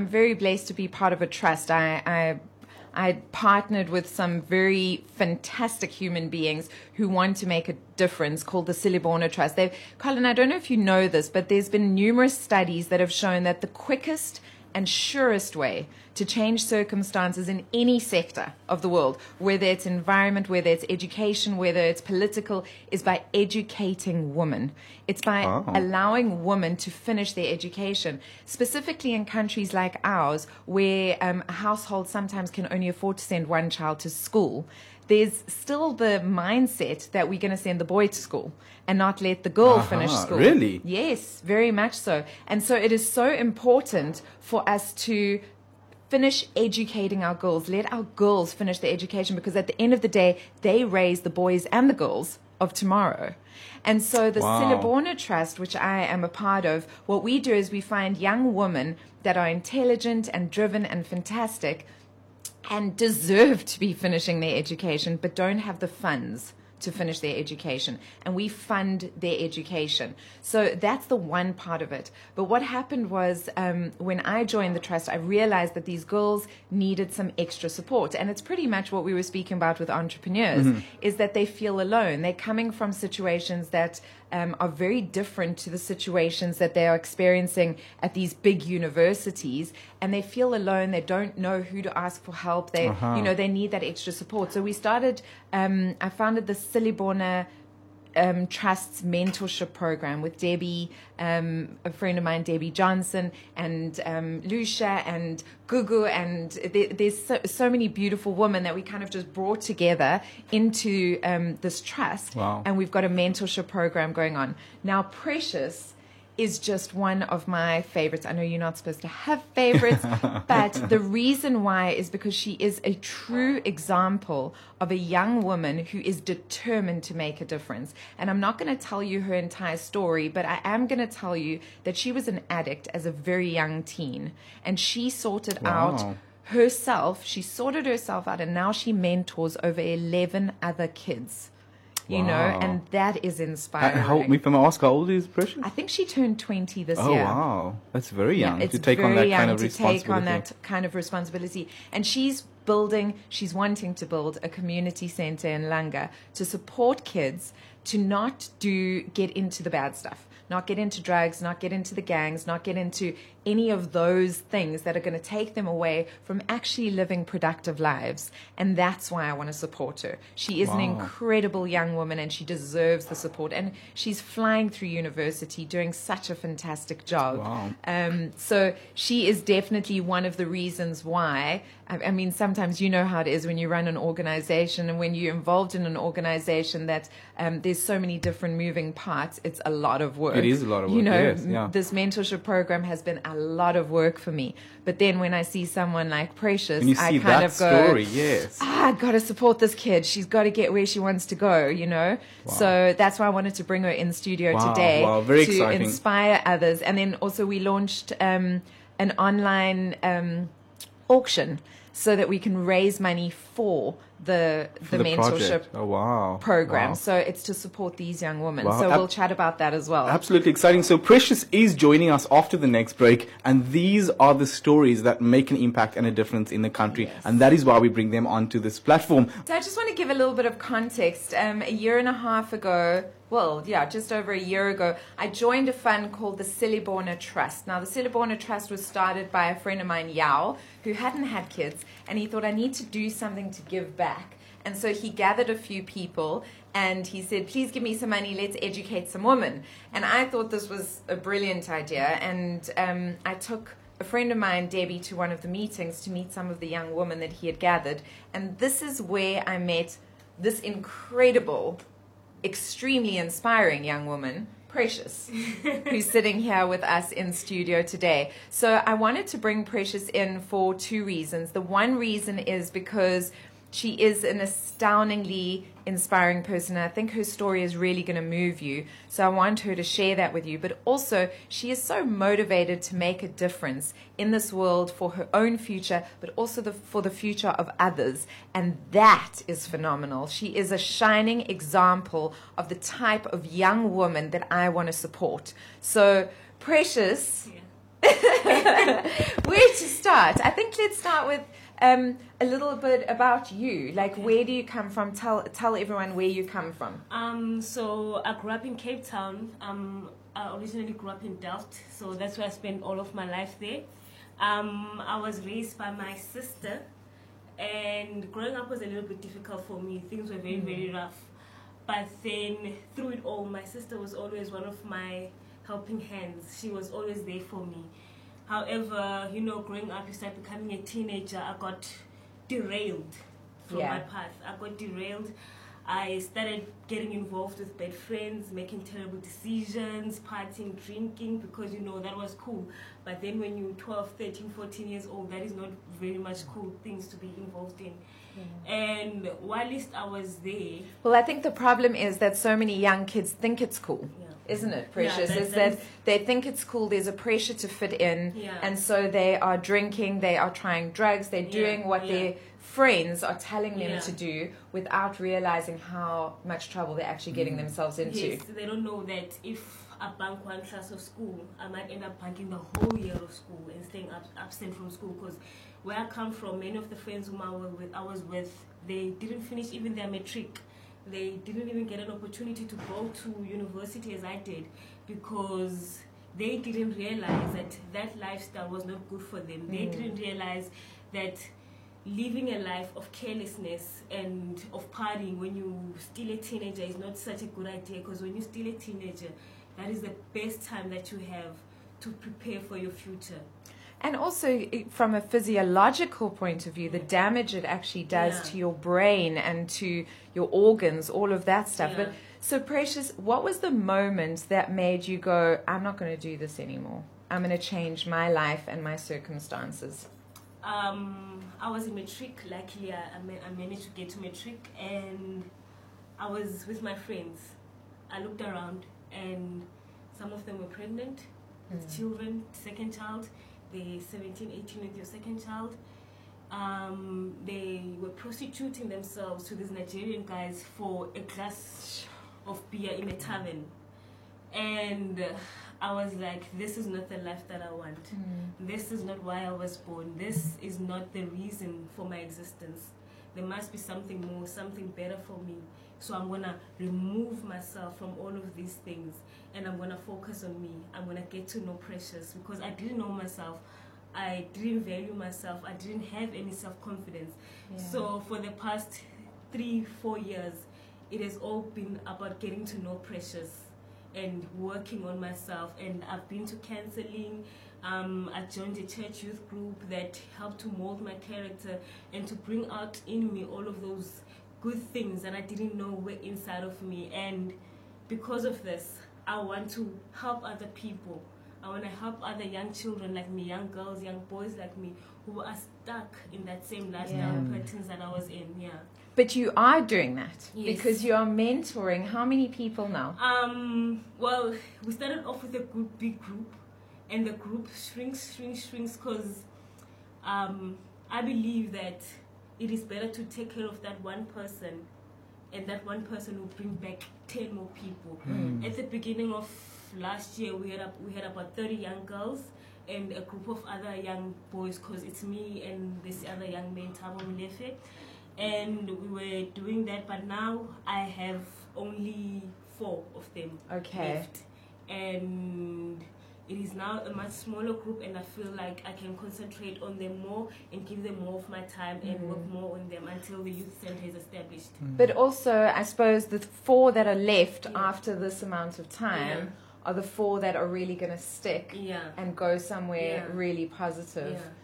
I'm very blessed to be part of a trust. I, I I partnered with some very fantastic human beings who want to make a difference called the Silibona Trust. They've, Colin, I don't know if you know this, but there's been numerous studies that have shown that the quickest and surest way to change circumstances in any sector of the world, whether it's environment, whether it's education, whether it's political, is by educating women. It's by oh. allowing women to finish their education, specifically in countries like ours, where um, a household sometimes can only afford to send one child to school there's still the mindset that we're going to send the boy to school and not let the girl uh-huh. finish school. Really? Yes, very much so. And so it is so important for us to finish educating our girls, let our girls finish their education because at the end of the day, they raise the boys and the girls of tomorrow. And so the wow. Trust, which I am a part of, what we do is we find young women that are intelligent and driven and fantastic and deserve to be finishing their education but don't have the funds to finish their education and we fund their education. So that's the one part of it. But what happened was um, when I joined the trust, I realized that these girls needed some extra support. And it's pretty much what we were speaking about with entrepreneurs mm-hmm. is that they feel alone. They're coming from situations that um, are very different to the situations that they are experiencing at these big universities and they feel alone they don't know who to ask for help they uh-huh. you know they need that extra support so we started um, i founded the silibona um, Trust's mentorship program with Debbie, um, a friend of mine, Debbie Johnson, and um, Lucia and Gugu, and there, there's so, so, many beautiful women that we kind of just brought together into um, this trust. Wow. And we've got a mentorship program going on. Now, Precious is just one of my favorites. I know you're not supposed to have favorites, but the reason why is because she is a true example of a young woman who is determined to make a difference. And I'm not going to tell you her entire story, but I am going to tell you that she was an addict as a very young teen and she sorted wow. out herself. She sorted herself out and now she mentors over 11 other kids you wow. know, and that is inspiring. How, if I ask, how old is Precious? I think she turned 20 this oh, year. Oh, wow. That's very young yeah, to take on that kind of responsibility. take on that kind of responsibility. And she's building, she's wanting to build a community center in Langa to support kids to not do, get into the bad stuff not get into drugs, not get into the gangs, not get into any of those things that are going to take them away from actually living productive lives. And that's why I want to support her. She is wow. an incredible young woman and she deserves the support. And she's flying through university doing such a fantastic job. Wow. Um, so she is definitely one of the reasons why. I, I mean, sometimes you know how it is when you run an organization and when you're involved in an organization that um, there's so many different moving parts, it's a lot of work. It is a lot of work. You know, yes, yeah. this mentorship program has been a lot of work for me. But then when I see someone like Precious, I kind of go, story, yes. ah, I got to support this kid. She's got to get where she wants to go, you know? Wow. So that's why I wanted to bring her in studio wow, today wow, very to exciting. inspire others. And then also we launched um, an online um, auction so that we can raise money for the for the, the mentorship oh, wow. program. Wow. So it's to support these young women. Wow. So Ab- we'll chat about that as well. Absolutely exciting. So Precious is joining us after the next break, and these are the stories that make an impact and a difference in the country, yes. and that is why we bring them onto this platform. So I just want to give a little bit of context. Um, a year and a half ago, well, yeah, just over a year ago, I joined a fund called the Silibona Trust. Now, the Silibona Trust was started by a friend of mine, Yao, who hadn't had kids, and he thought, I need to do something to give back. And so he gathered a few people and he said, Please give me some money, let's educate some women. And I thought this was a brilliant idea. And um, I took a friend of mine, Debbie, to one of the meetings to meet some of the young women that he had gathered. And this is where I met this incredible extremely inspiring young woman, Precious, who's sitting here with us in studio today. So I wanted to bring Precious in for two reasons. The one reason is because she is an astoundingly inspiring person. and I think her story is really going to move you. So I want her to share that with you. But also, she is so motivated to make a difference in this world for her own future, but also the, for the future of others. And that is phenomenal. She is a shining example of the type of young woman that I want to support. So, Precious. Yeah. where to start? I think let's start with um, a little bit about you. Like, where do you come from? Tell tell everyone where you come from. Um, so I grew up in Cape Town. Um, I originally grew up in Delft, so that's where I spent all of my life there. Um, I was raised by my sister, and growing up was a little bit difficult for me. Things were very, very rough. But then, through it all, my sister was always one of my helping hands. She was always there for me. However, you know, growing up, you start becoming a teenager. I got derailed from Yeah. my path. I got derailed. I started getting involved with bad friends, making terrible decisions, partying, drinking, because you know that was cool. But then when you're 12, 13, 14 years old, that is not very much cool things to be involved in. And whilst I was there, Well, I think the problem is that so many young kids think it's cool. Yeah. Isn't it, Precious? that- is that they think it's cool, there's a pressure to fit in, Yeah. and so they are drinking, they are trying drugs, they're Yeah, doing what yeah. their friends are telling them Yeah. to do without realizing how much trouble they're actually getting mm. themselves into. yes, they don't know that if I bank one class of school, I might end up banking the whole year of school and staying ab- absent from school. Because where I come from, many of the friends whom I, were with, I was with, they didn't finish even their matric. They didn't even get an opportunity to go to university as I did because they didn't realize that that lifestyle was not good for them. They Mm. didn't realize that living a life of carelessness and of partying when you're still a teenager is not such a good idea because when you're still a teenager that is the best time that you have to prepare for your future And also, from a physiological point of view, the damage it actually does Yeah. to your brain and to your organs, all of that stuff. Yeah. But so, Precious, what was the moment that made you go, I'm not going to do this anymore? I'm going to change my life and my circumstances. um, I was in matric luckily I, I, ma- I managed to get to matric and I was with my friends I looked around and some of them were pregnant with children second child they 17 18 with your second child um, they were prostituting themselves to these Nigerian guys for a glass of beer in a tavern. And I was like, this is not the life that I want. This is not why I was born. This is not the reason for my existence. There must be something more, something better for me. So I'm gonna remove myself from all of these things and I'm gonna focus on me. I'm gonna get to know Precious because I didn't know myself. I didn't value myself. I didn't have any self confidence. So for the past three, four years, it has all been about getting to know Precious and working on myself. And I've been to counseling. Um, I joined a church youth group that helped to mold my character and to bring out in me all of those good things that I didn't know were inside of me. And because of this, I want to help other people. I want to help other young children like me, young girls, young boys like me, who are stuck in that same lifestyle Yeah. patterns that I was in. Yeah. But you are doing that Yes. because you are mentoring how many people now? Um. Well, we started off with a good big group, and the group shrinks, shrinks, shrinks because um, I believe that it is better to take care of that one person, and that one person will bring back ten more people. Mm. At the beginning of last year, we had we had about thirty young girls and a group of other young boys. Cause it's me and this other young man, Tabo Mulefe, and we were doing that. But now I have only four of them Okay. left, and it is now a much smaller group, and I feel like I can concentrate on them more and give them more of my time and mm. work more on them until the youth center is established. Mm. But also, I suppose the four that are left Yeah. after this amount of time Yeah. are the four that are really going to stick Yeah. and go somewhere Yeah. really positive. Yeah.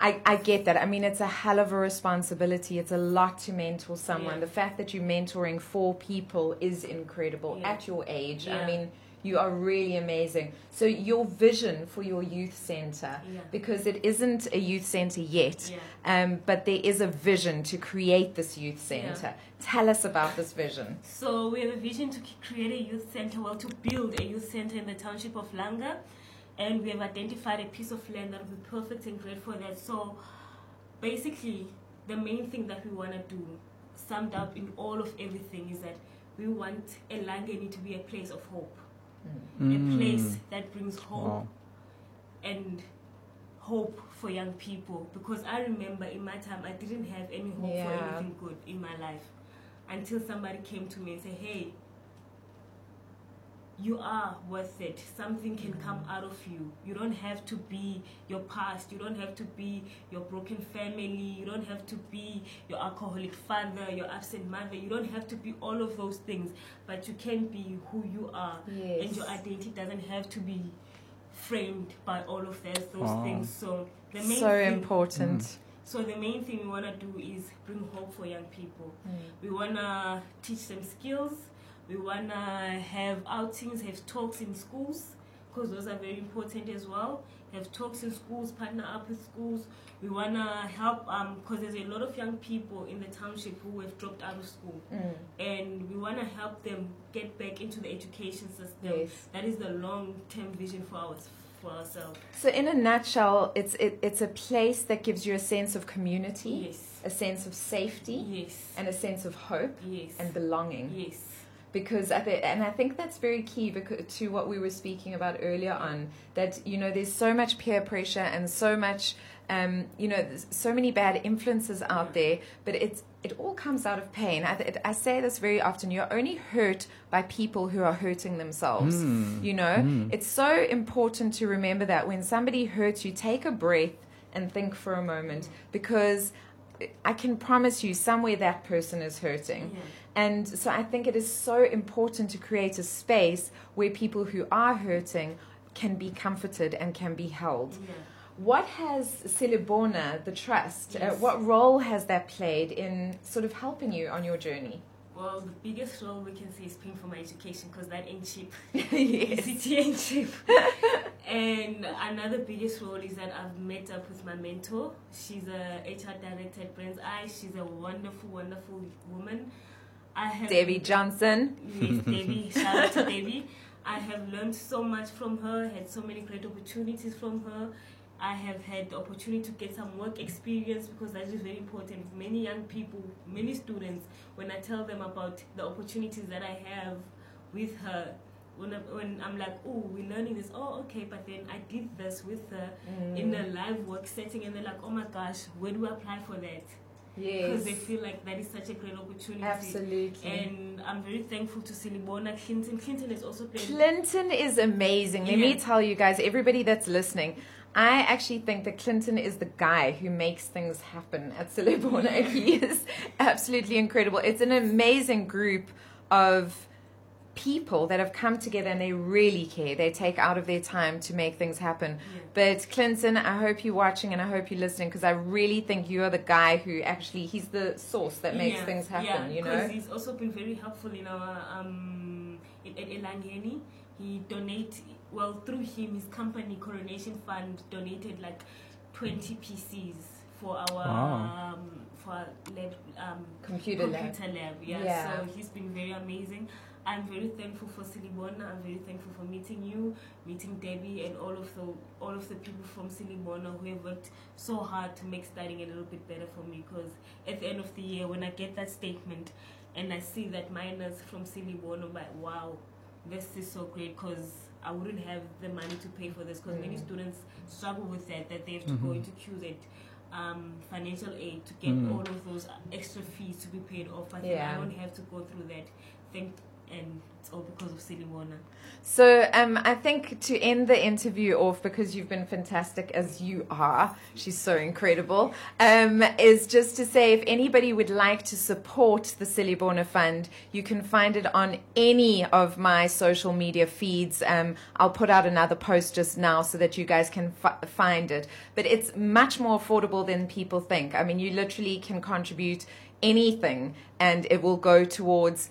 I, I get that. I mean, it's a hell of a responsibility. It's a lot to mentor someone. Yeah. The fact that you're mentoring four people is incredible Yeah. at your age. I Yeah. mean, you are really amazing. So, your vision for your youth center, Yeah. because it isn't a youth center yet, Yeah. um, but there is a vision to create this youth Yeah. center. Tell us about this vision. So we have a vision to create a youth center, well, to build a youth center in the township of Langa, and we have identified a piece of land that will be perfect and great for that. So basically, the main thing that we want to do, summed up in all of everything, is that we want Elangeni to be a place of hope, a mm. place that brings hope Wow. and hope for young people. Because I remember in my time I didn't have any hope for anything good in my life until somebody came to me and said, "Hey, you are worth it. Something can come Mm-hmm. out of you. You don't have to be your past. You don't have to be your broken family. You don't have to be your alcoholic father, your absent mother. You don't have to be all of those things, but you can be who you are. Yes. And your identity doesn't have to be framed by all of those, those Wow. things. So the main So thing, important. so the main thing we want to do is bring hope for young people. Mm. We want to teach them skills. We want to have outings, have talks in schools, because those are very important as well. Have talks in schools, partner up with schools. We want to help, because there's a lot of young people in the township who have dropped out of school. Mm. And we want to help them get back into the education system. Yes. That is the long term vision for, us, for ourselves. So, in a nutshell, it's it, it's a place that gives you a sense of community, Yes. a sense of safety, Yes. and a sense of hope Yes. and belonging. yes. Because I th- and I think that's very key because, to what we were speaking about earlier on that you know there's so much peer pressure and so much um, you know so many bad influences out there but it's it all comes out of pain. I, th- I say this very often you're only hurt by people who are hurting themselves you know? It's so important to remember that when somebody hurts you take a breath and think for a moment because I can promise you somewhere that person is hurting. Yeah. And so I think it is so important to create a space where people who are hurting can be comforted and can be held. Yeah. What has Silibona, the trust, uh, what role has that played in sort of helping you on your journey? Well, the biggest role we can say is paying for my education because that ain't cheap. yes. It ain't cheap. and another biggest role is that I've met up with my mentor. She's a HR director at BrandsEye. She's a wonderful, wonderful woman. I have Debbie Johnson. Yes, Debbie. Shout out to Debbie. I have learned so much from her, had so many great opportunities from her. I have had the opportunity to get some work experience because that is very important. Many young people, many students, when I tell them about the opportunities that I have with her, when, I, when I'm like, oh, we're learning this, oh, okay, but then I did this with her in mm. a live work setting, and they're like, oh my gosh, where do I apply for that? Because Yes. they feel like that is such a great opportunity. Absolutely. And I'm very thankful to Silibona Clinton. Clinton is also. Clinton is amazing. Let me tell you guys, everybody that's listening, I actually think that Clinton is the guy who makes things happen at Silibona. he is absolutely incredible. It's an amazing group of people that have come together and they really care. They take out of their time to make things happen. Yeah. But Clinton, I hope you're watching and I hope you're listening because I really think you are the guy who actually he's the source that makes Yeah, things happen. yeah, you know. he's also been very helpful in our um in, in Elangeni. He donate well through him. His company Coronation Fund donated like twenty PCs for our Wow. um, for lab um Computer lab. computer lab. Yeah. Yeah. So he's been very amazing. I'm very thankful for Silibona. I'm very thankful for meeting you, meeting Debbie, and all of the all of the people from Silibona who have worked so hard to make studying a little bit better for me. Because at the end of the year, when I get that statement and I see that minors from Silibona, I'm like, wow, this is so great. Because I wouldn't have the money to pay for this. Because many Mm. students struggle with that. That they have to go Mhm. into queues at um, financial aid to get Mm. all of those extra fees to be paid off. But Yeah. I don't have to go through that. Thank and it's all because of Silibona. So um, I think to end the interview off, because you've been fantastic as you are, she's so incredible, um, is just to say if anybody would like to support the Silibona Fund, you can find it on any of my social media feeds. Um, I'll put out another post just now so that you guys can fi- find it. But it's much more affordable than people think. I mean, you literally can contribute anything and it will go towards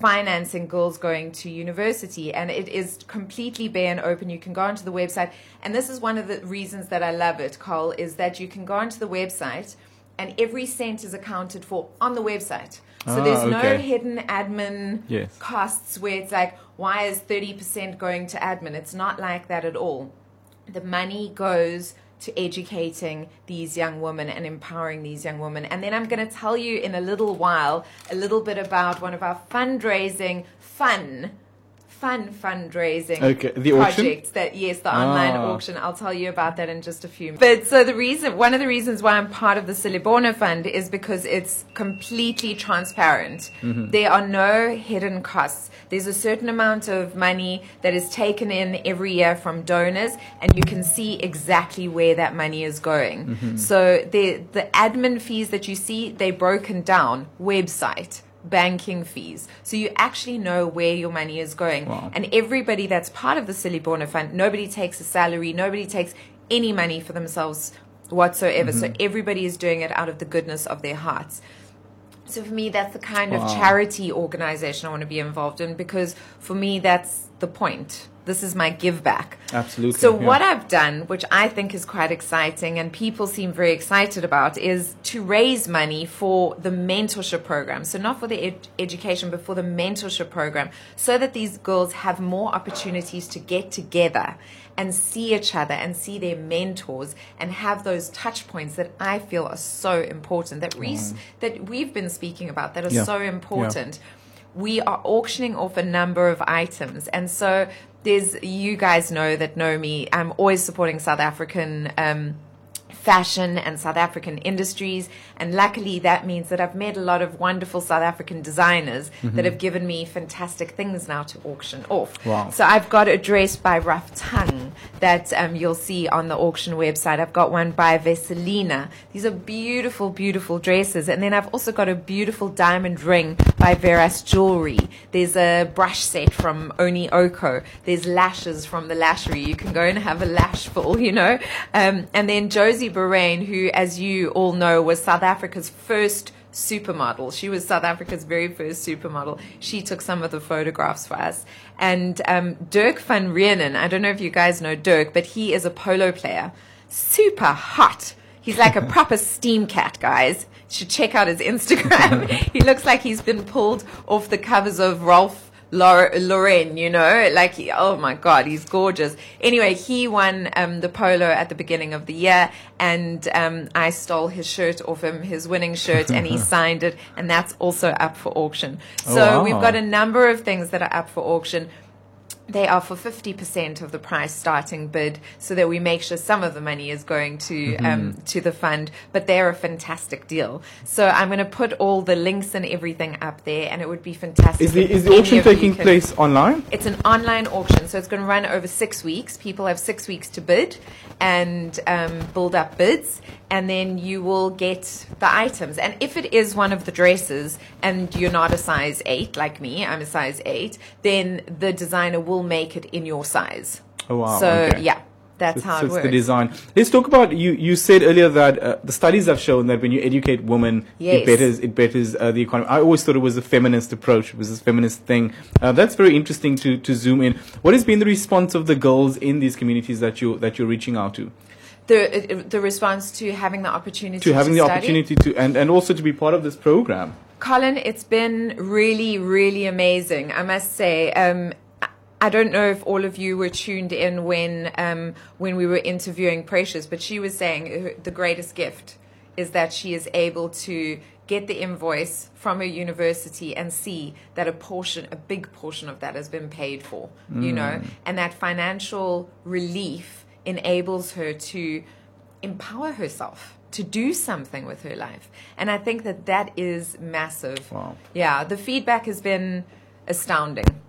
financing girls going to university and it is completely bare and open you can go onto the website and this is one of the reasons that i love it Carl, is that you can go onto the website and every cent is accounted for on the website so Ah, there's no okay. hidden admin Yes. costs where it's like why is 30% going to admin it's not like that at all the money goes to educating these young women and empowering these young women. And then I'm going to tell you in a little while a little bit about one of our fundraising fun fun fundraising Okay, the projects that yes the online Ah. auction. I'll tell you about that in just a few but so the reason one of the reasons why i'm part of the Silibona fund is because it's completely transparent. Mm-hmm. there are no hidden costs. There's a certain amount of money that is taken in every year from donors and you can see exactly where that money is going. Mm-hmm. so the the admin fees that you see they're broken down. Website banking fees. So you actually know where your money is going. Wow. And everybody that's part of the Silibona Fund, nobody takes a salary, nobody takes any money for themselves whatsoever. So mm-hmm. everybody is doing it out of the goodness of their hearts. So for me, that's the kind of charity organization I want to be involved in because for me, that's the point. This is my give back. Absolutely, So yeah. what I've done, which I think is quite exciting and people seem very excited about, is to raise money for the mentorship program. So not for the ed- education, but for the mentorship program, so that these girls have more opportunities to get together and see each other and see their mentors and have those touch points that I feel are so important that Reese, that we've been speaking about that are Yeah. so important we are auctioning off a number of items. And so there's, you guys know that know me, I'm always supporting South African um, fashion and South African industries. And luckily, that means that I've met a lot of wonderful South African designers that have given me fantastic things now to auction off. Wow. So I've got a dress by Rough Tongue that um, you'll see on the auction website. I've got one by Veselina. These are beautiful, beautiful dresses. And then I've also got a beautiful diamond ring by Veras Jewelry. There's a brush set from Oni Oko. There's lashes from the lashery. You can go and have a lash full, you know. Um, and then Josie Borain, who, as you all know, was South Africa's first supermodel. She was South Africa's very first supermodel. She took some of the photographs for us. And um, Dirk van Rienen, I don't know if you guys know Dirk, but he is a polo player. Super hot. He's like a proper steam cat, guys. You should check out his Instagram. he looks like he's been pulled off the covers of Ralph Lauren, you know, like, oh my God, he's gorgeous. Anyway, he won um, the polo at the beginning of the year, and um, I stole his shirt off him, his winning shirt, and he signed it, and that's also up for auction. Oh, So wow. we've got a number of things that are up for auction. They are for 50% of the price starting bid so that we make sure some of the money is going to Mm-hmm. um, to the fund, but they're a fantastic deal. So I'm going to put all the links and everything up there, and it would be fantastic. Is the is the auction taking can- place online? It's an online auction, so it's going to run over six weeks. People have six weeks to bid and um, build up bids, and then you will get the items. And if it is one of the dresses and you're not a size eight like me, I'm a size eight, then the designer will make it in your size. Oh wow! so okay. yeah, that's So- how so it it's works. the design. Let's talk about you. You said earlier that uh, the studies have shown that when you educate women, Yes. it betters it betters uh, the economy. I always thought it was a feminist approach. It was this feminist thing. Uh, that's very interesting to to zoom in. What has been the response of the girls in these communities that you that you're reaching out to? the uh, the response to having the opportunity To having the study? opportunity to and and also to be part of this program. Colin, it's been really, really amazing. I must say. Um, I- don't know if all of you were tuned in when um, when we were interviewing Precious, but she was saying the greatest gift is that she is able to get the invoice from her university and see that a portion, a big portion of that has been paid for, you know, and that financial relief enables her to empower herself to do something with her life. And I think that that is massive. Wow. Yeah, the feedback has been astounding.